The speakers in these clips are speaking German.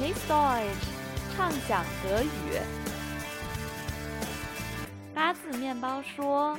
Miss Deutsch，畅想德语。八字面包说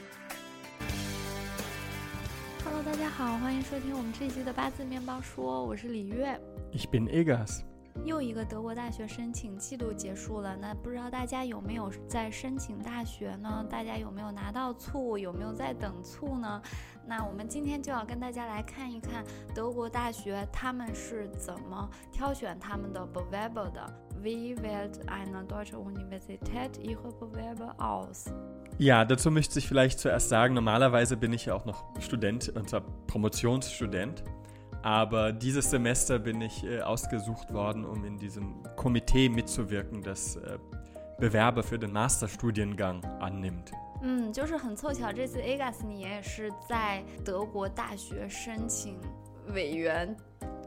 ：“Hello，大家好，欢迎收听我们这一期的八字面包说，我是李月。Ich bin Egas. 又一个德国大学申请季度结束了，那不知道大家有没有在申请大学呢？大家有没有拿到醋？有没有在等醋呢？那我们今天就要跟大家来看一看德国大学他们是怎么挑选他们的 Bewerber 的。Wie wählt eine deutsche Universität ihre Bewerber aus？Ja, dazu müsste ich vielleicht zuerst sagen, normalerweise bin ich ja auch noch Student, und zwar Promotionsstudent. Aber dieses Semester bin ich äh, ausgesucht worden, um in diesem Komitee mitzuwirken, das äh, Bewerber für den Masterstudiengang annimmt. 嗯，就是很凑巧，这次 Agas 你也是在德国大学申请委员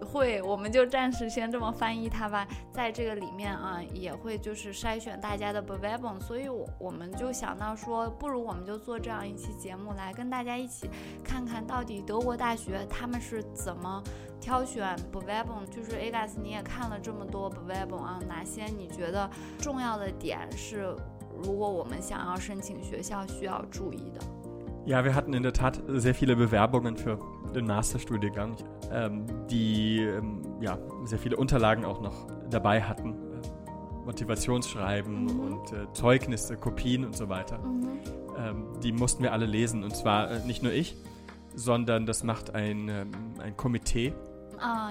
会，我们就暂时先这么翻译它吧。在这个里面啊，也会就是筛选大家的 Bewerbung，所以我我们就想到说，不如我们就做这样一期节目，来跟大家一起看看到底德国大学他们是怎么挑选 Bewerbung。就是 Agas 你也看了这么多 Bewerbung 啊，哪些你觉得重要的点是？如果我们想要申请学校，需要注意的。Ja, wir hatten in der Tat sehr viele Bewerbungen für den Masterstudiengang, ähm, die ähm, ja, sehr viele Unterlagen auch noch dabei hatten. Äh, Motivationsschreiben mhm. und äh, Zeugnisse, Kopien und so weiter. Mhm. Ähm, die mussten wir alle lesen. Und zwar äh, nicht nur ich, sondern das macht ein, ähm, ein Komitee. Ah,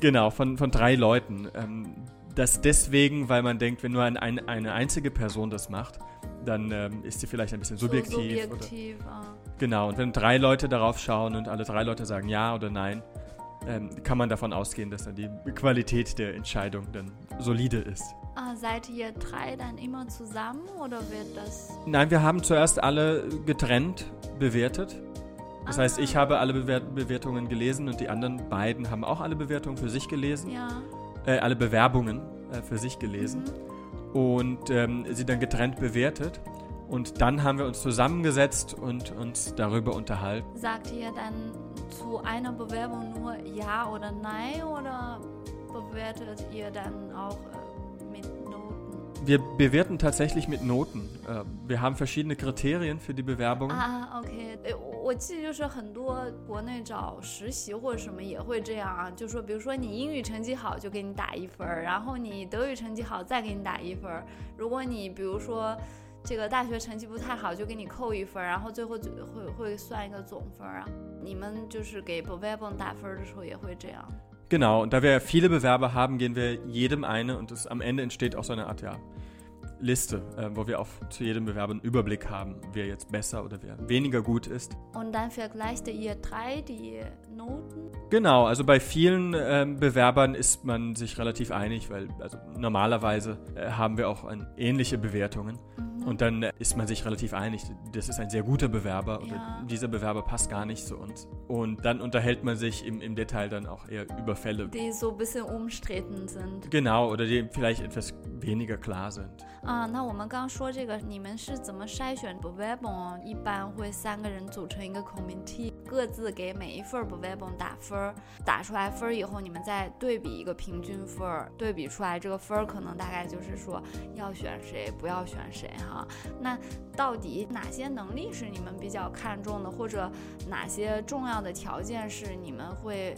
Genau, von, von drei Leuten, ähm, das deswegen, weil man denkt, wenn nur ein, ein, eine einzige Person das macht, dann ähm, ist sie vielleicht ein bisschen subjektiv. So subjektiv oder. Ah. Genau, und wenn drei Leute darauf schauen und alle drei Leute sagen ja oder nein, ähm, kann man davon ausgehen, dass dann die Qualität der Entscheidung dann solide ist. Ah, seid ihr drei dann immer zusammen oder wird das? Nein, wir haben zuerst alle getrennt bewertet. Das ah. heißt, ich habe alle Bewert Bewertungen gelesen und die anderen beiden haben auch alle Bewertungen für sich gelesen. Ja äh, alle Bewerbungen äh, für sich gelesen Mhm. und ähm, sie dann getrennt bewertet. Und dann haben wir uns zusammengesetzt und uns darüber unterhalten. Sagt ihr dann zu einer Bewerbung nur Ja oder Nein oder bewertet ihr dann auch äh？Wir bewerten tatsächlich mit Noten. Äh, wir haben verschiedene Kriterien für die Bewerbungen. 啊，OK，呃，我我记得就是很多国内找实习或者什么也会这样啊，就说比如说你英语成绩好就给你打一分儿，然后你德语成绩好再给你打一分儿，如果你比如说这个大学成绩不太好就给你扣一分儿，然后最后就会会算一个总分儿啊。你们就是给 Bewerbung 打分儿的时候也会这样？Genau, und da wir viele Bewerber haben, gehen wir jedem eine und das, am Ende entsteht auch so eine Art ja, Liste, äh, wo wir auf, zu jedem Bewerber einen Überblick haben, wer jetzt besser oder wer weniger gut ist. Und dann vergleicht ihr drei die Noten? Genau, also bei vielen ähm, Bewerbern ist man sich relativ einig, weil also normalerweise äh, haben wir auch ähnliche Bewertungen. Mhm. Und dann äh, ist man sich relativ einig, das ist ein sehr guter Bewerber oder Ja. dieser Bewerber passt gar nicht zu uns. Und dann unterhält man sich im, im Detail dann auch eher über Fälle. die so ein bisschen umstritten sind. Genau, oder die vielleicht etwas weniger klar sind. 啊，那我们刚说这个，你们是怎么筛选 Bewerbung？一般会三个人组成一个 committee，各自给每一份 Bewerbung 打分儿，打出来分儿以后，你们再对比一个平均分儿，对比出来这个分儿可能大概就是说要选谁，不要选谁哈。 那到底哪些能力是你们比较看重的，或者哪些重要的条件是你们会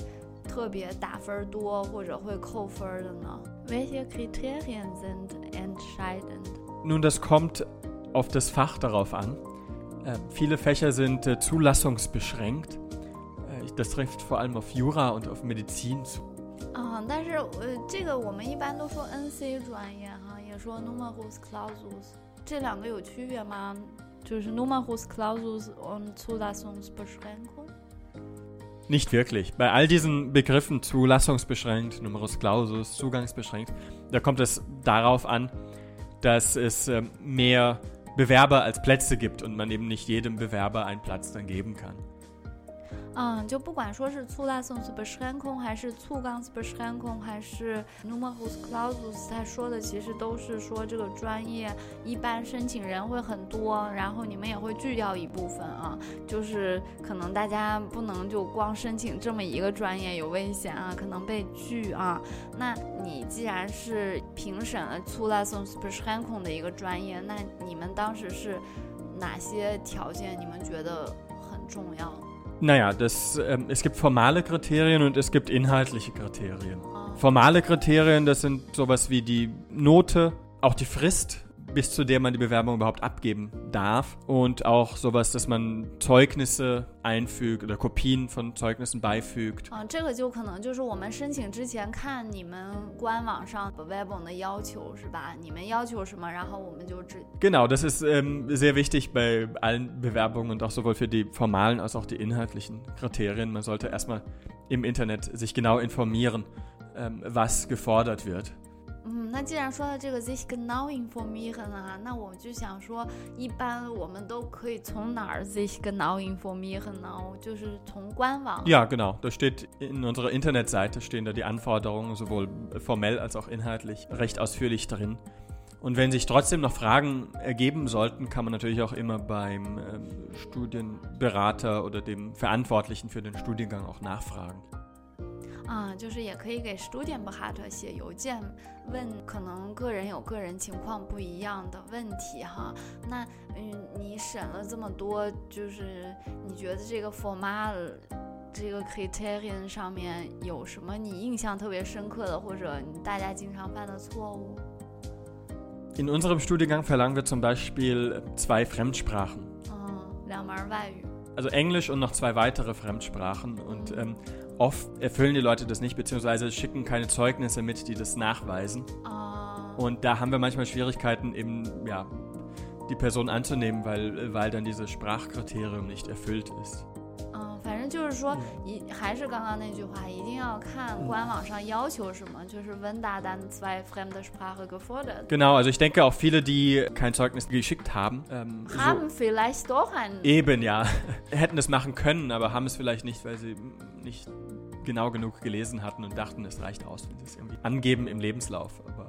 特别打分儿多或者会扣分儿的呢？Welche Kriterien sind entscheidend？ Nun, das kommt auf das Fach darauf an. Äh, viele Fächer sind äh, zulassungsbeschränkt. Äh, das trifft vor allem auf Jura und auf Medizin zu. 啊、但是呃，这个我们一般都说 NC 专业哈，也说 Numerus Clausus， 这两个有区别吗？就是 Numerus Clausus und Zulassungsbeschränkung。 Nicht wirklich. Bei all diesen Begriffen zulassungsbeschränkt, Numerus Clausus, zugangsbeschränkt, da kommt es darauf an, dass es äh, mehr Bewerber als Plätze gibt und man eben nicht jedem Bewerber einen Platz dann geben kann. 嗯，就不管说是 Zulassungsbeschränkung 还是 Zugangsbeschränkung 还是 Numerus Clausus，他说的其实都是说这个专业一般申请人会很多，然后你们也会拒掉一部分啊，就是可能大家不能就光申请这么一个专业有危险啊，可能被拒啊。那你既然是评审了 Zulassungsbeschränkung 的一个专业，那你们当时是哪些条件你们觉得很重要？Naja, das, ähm, es gibt formale Kriterien und es gibt inhaltliche Kriterien. Formale Kriterien, das sind sowas wie die Note, auch die Frist, bis zu der man die Bewerbung überhaupt abgeben darf. Und auch sowas, dass man Zeugnisse einfügt oder Kopien von Zeugnissen beifügt. 啊，这个就可能就是我们申请之前看你们官网上 Bewerbung 的要求是吧？你们要求什么，然后我们就只 Genau, das ist ähm, sehr wichtig bei allen Bewerbungen und auch sowohl für die formalen als auch die inhaltlichen Kriterien. Man sollte erstmal im Internet sich genau informieren, ähm, was gefordert wird. 嗯，那既然说到这个 sich genau informieren 啊，那我就想说，一般我们都可以从哪儿 sich genau informieren 呢？就是从官网。 Ja, genau. Da steht in unserer Internetseite stehen da die Anforderungen sowohl formell als auch inhaltlich recht ausführlich drin. Und wenn sich trotzdem noch Fragen ergeben sollten, kann man natürlich auch immer beim ähm, Studienberater oder dem Verantwortlichen für den Studiengang auch nachfragen. 啊、就是也可以给 Studienberater 写邮件问，可能个人有个人情况不一样的问题哈。那嗯，你审了这么多，就是你觉得这个 formal 这个 criterion 上面有什么你印象特别深刻的，或者你大家经常犯的错误？In unserem Studiengang verlangen wir zum Beispiel zwei Fremdsprachen. 嗯，两门外语。Also Englisch und noch zwei weitere Fremdsprachen. Und ähm, oft erfüllen die Leute das nicht, beziehungsweise schicken keine Zeugnisse mit, die das nachweisen. 啊、Und da haben wir manchmal Schwierigkeiten, eben ja, die Person anzunehmen, weil, weil dann dieses Sprachkriterium nicht erfüllt ist. 嗯，反正就是说，一还是刚刚那句话，一定要看官网上要求什么，就是 wenn da dann zwei fremde Sprache gefordert Genau, also ich denke auch viele, die kein Zeugnis geschickt haben, ähm, so haben vielleicht doch ein. eben ja, hätten es machen können, aber haben es vielleicht nicht, weil sie nicht genau genug gelesen hatten und dachten, es reicht aus, wenn sie es irgendwie angeben im Lebenslauf. Aber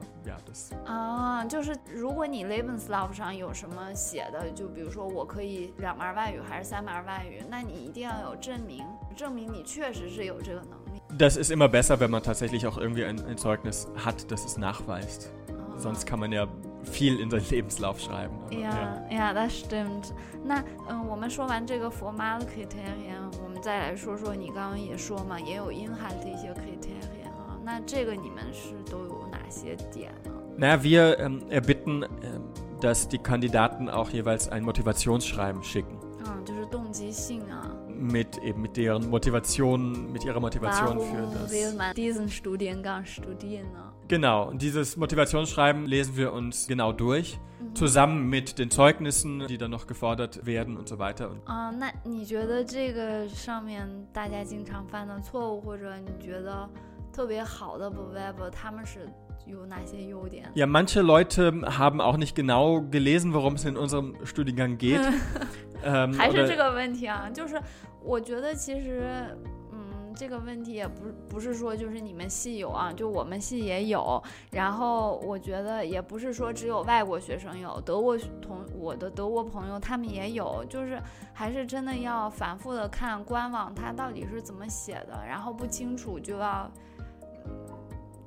啊，就是如果你 Lebenslauf 上有什么写的，就比如说我可以两门外语还是三门外语，那你一定要有证明，证明你确实是有这个能力。Das ist immer besser, wenn man tatsächlich auch irgendwie ein, ein Zeugnis hat, das es nachweist. 啊 Sonst kann man ja viel in seinen Lebenslauf schreiben. Ja. Ja, das stimmt. 那嗯，我们说完这个 formal Kriterien，我们再来说说你刚刚也说嘛，也有 inhaltliche Kriterien 啊。那这个你们是都有哪些点呢？ Naja, wir ähm, erbitten, ähm, dass die Kandidaten auch jeweils ein Motivationsschreiben schicken. 嗯，就是动机性啊。 Mit eben mit deren Motivation, mit ihrer Motivation für Warum das. will man diesen Studiengang studieren 呢？ Genau, und dieses Motivationsschreiben lesen wir uns genau durch, zusammen mit den Zeugnissen, die dann noch gefordert werden und so weiter. Und 啊，那你觉得这个上面大家经常犯的错误，或者你觉得 特别好的 Bewerber，他们是有哪些优点？ja, manche Leute haben auch nicht genau gelesen, worum es in unserem Studiengang geht. ähm, 还是这个问题啊，就是我觉得其实，嗯，这个问题也不不是说就是你们系有啊，就我们系也有。然后我觉得也不是说只有外国学生有，德国同我的德国朋友他们也有，就是还是真的要反复的看官网它到底是怎么写的，然后不清楚就要。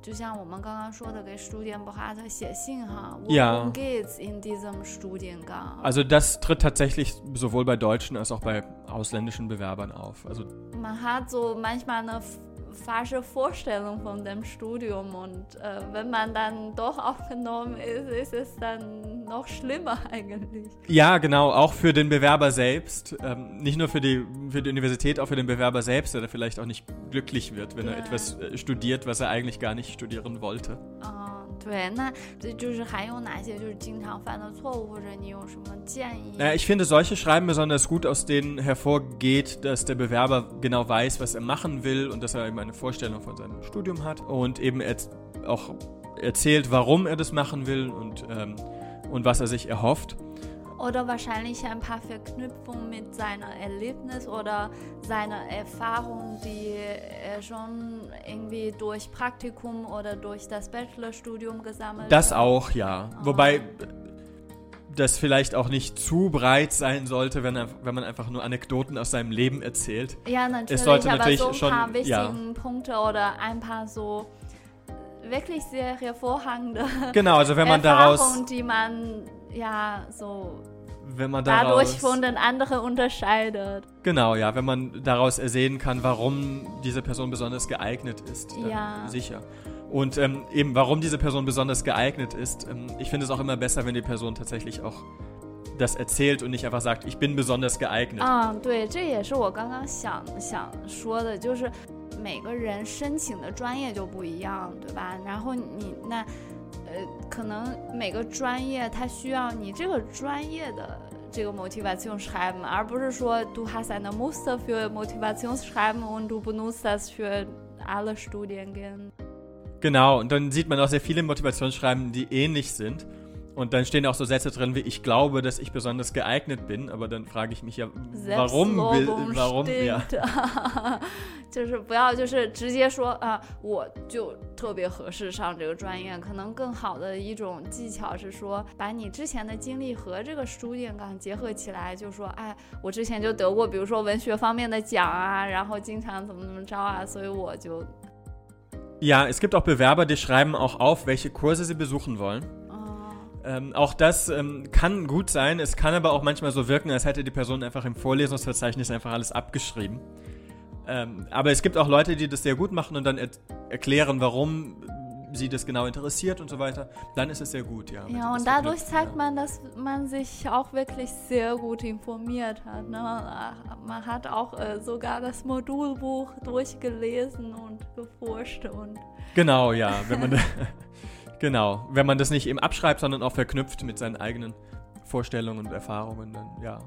嗯就像我们刚刚说的，给 Studienberater 写信哈 Ja. Worum geht's in diesem Studiengang？ Also das tritt tatsächlich sowohl bei deutschen als auch bei ausländischen Bewerbern auf. Also Man hat so manchmal eine f- falsche Vorstellung von dem Studium und äh, wenn man dann doch aufgenommen ist, ist es dann noch schlimmer eigentlich. ja, genau, auch für den Bewerber selbst. Ähm, nicht nur für die, für die Universität, auch für den Bewerber selbst, der vielleicht auch nicht glücklich wird, wenn er Ja. etwas äh, studiert, was er eigentlich gar nicht studieren wollte. 嗯，对，那这就是还有哪些就是经常犯的错误，或者你有什么建议？ Naja, ich finde solche Schreiben besonders gut, aus denen hervorgeht, dass der Bewerber genau weiß, was er machen will und dass er eben eine Vorstellung von seinem Studium hat und eben erz- auch erzählt, warum er das machen will und, ähm, und was er sich erhofft. oder wahrscheinlich ein paar Verknüpfungen mit seinem Erlebnis oder seiner Erfahrung, die er schon irgendwie durch Praktikum oder durch das Bachelorstudium gesammelt hat. Das auch, ja. Wobei das vielleicht auch nicht zu breit sein sollte, wenn, wenn man einfach nur Anekdoten aus seinem Leben erzählt. Ja, natürlich, Es sollte aber natürlich so ein schon- paar wichtigen ja. Punkte oder ein paar so wirklich sehr hervorragende Genau, also wenn man daraus, Erfahrungen, die man ja so wenn man dadurch daraus, von den anderen unterscheidet. genau, ja, wenn man daraus ersehen kann, warum diese Person besonders geeignet ist, dann Ja. sicher. Und ähm, eben, warum diese Person besonders geeignet ist, ähm, ich finde es auch immer besser, wenn die Person tatsächlich auch das erzählt und nicht einfach sagt, ich bin besonders geeignet. 啊，对，这也是我刚刚想想说的，就是 每个人申请的专业就不一样，对吧？然后你那呃，可能每个专业它需要你这个专业的。这个 motivationschreiben，而不是说 du hast eine Muster für Motivationsschreiben und du benutzt das für alle Studiengänge. Genau, und dann sieht man auch sehr viele Motivationsschreiben, die ähnlich sind. Und dann stehen auch so Sätze drin wie, ich glaube, dass ich besonders geeignet bin, aber dann frage ich mich ja, warum, will, Selbstlobung warum, ja. stimmt 就是不要就是直接说啊，我就特别合适上这个专业。可能更好的一种技巧是说，把你之前的经历和这个 Studiengang 结合起来，就说，哎，我之前就得过，比如说文学方面的奖啊，然后经常怎么怎么着啊，所以我就， Ja, es gibt auch Bewerber, die schreiben auch auf, welche Kurse sie besuchen wollen. 嗯、Ähm, auch das ähm, kann gut sein. Es kann aber auch manchmal so wirken, als hätte die Person einfach im Vorlesungsverzeichnis einfach alles abgeschrieben. Ähm, aber es gibt auch Leute, die das sehr gut machen und dann er erklären, warum sie das genau interessiert und so weiter. Dann ist es sehr gut, ja. Ja, und dadurch verknüpfen, zeigt ja. man, dass man sich auch wirklich sehr gut informiert hat. Ne? Man hat auch äh, sogar das Modulbuch durchgelesen und geforscht und Genau, ja. Wenn man, genau. Wenn man das nicht eben abschreibt, sondern auch verknüpft mit seinen eigenen Vorstellungen und Erfahrungen, dann ja.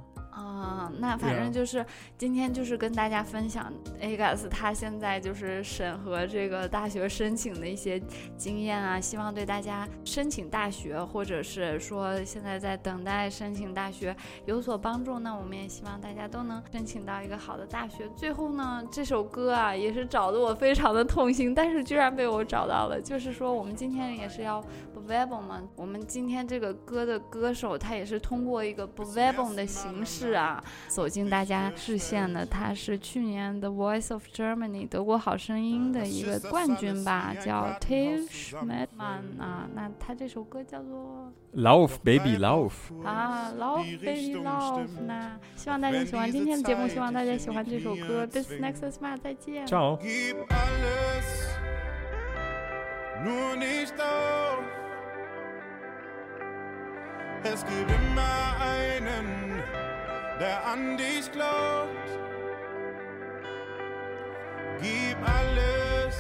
啊、那反正就是今天就是跟大家分享 AGAS 他现在就是审核这个大学申请的一些经验啊，希望对大家申请大学或者是说现在在等待申请大学有所帮助。那我们也希望大家都能申请到一个好的大学。最后呢，这首歌啊也是找的我非常的痛心，但是居然被我找到了。就是说我们今天也是要 b v e b o 嘛，我们今天这个歌的歌手他也是通过一个 b v e b o 的形式啊走进大家视线的。他是去年 The Voice of Germany 德国好声音的一个冠军吧，叫 Till Schmidtmann 啊。那他这首歌叫做 Lauf, Baby, lauf. 啊 Lauf Baby Lauf。那希望大家喜欢今天的节目，希望大家喜欢这首歌。Bis nächstes Mal，再见。Ciao. Gib alles, nur nicht auf. Es gibt immer einen, der an dich glaubt. Gib alles,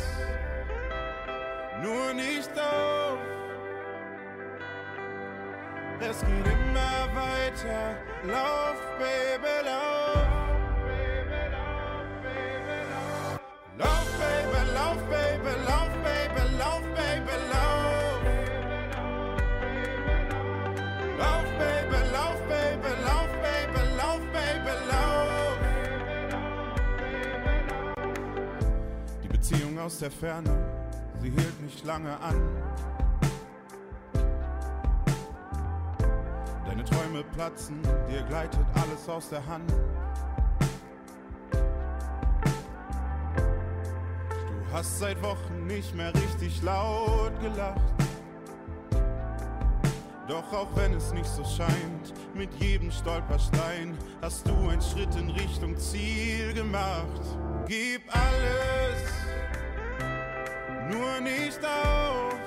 nur nicht auf. Es geht immer weiter. Lauf, Baby, Beziehung aus der Ferne, sie hielt nicht lange an. Deine Träume platzen, dir gleitet alles aus der Hand. Du hast seit Wochen nicht mehr richtig laut gelacht. Doch auch wenn es nicht so scheint, mit jedem Stolperstein hast du einen Schritt in Richtung Ziel gemacht. Gib alles, nicht auf.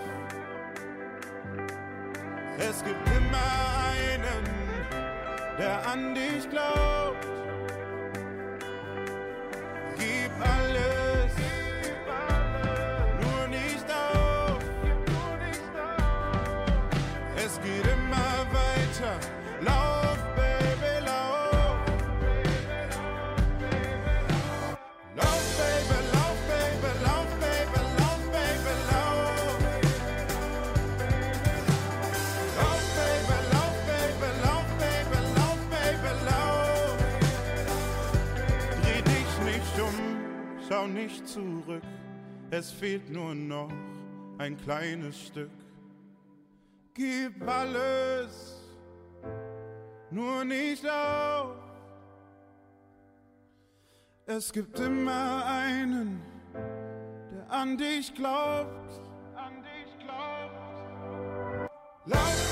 Es gibt immer einen, der an dich glaubt. zurück, es fehlt nur noch ein kleines Stück. Gib alles, nur nicht auf. Es gibt immer einen, der an dich glaubt, an dich glaubt. Lass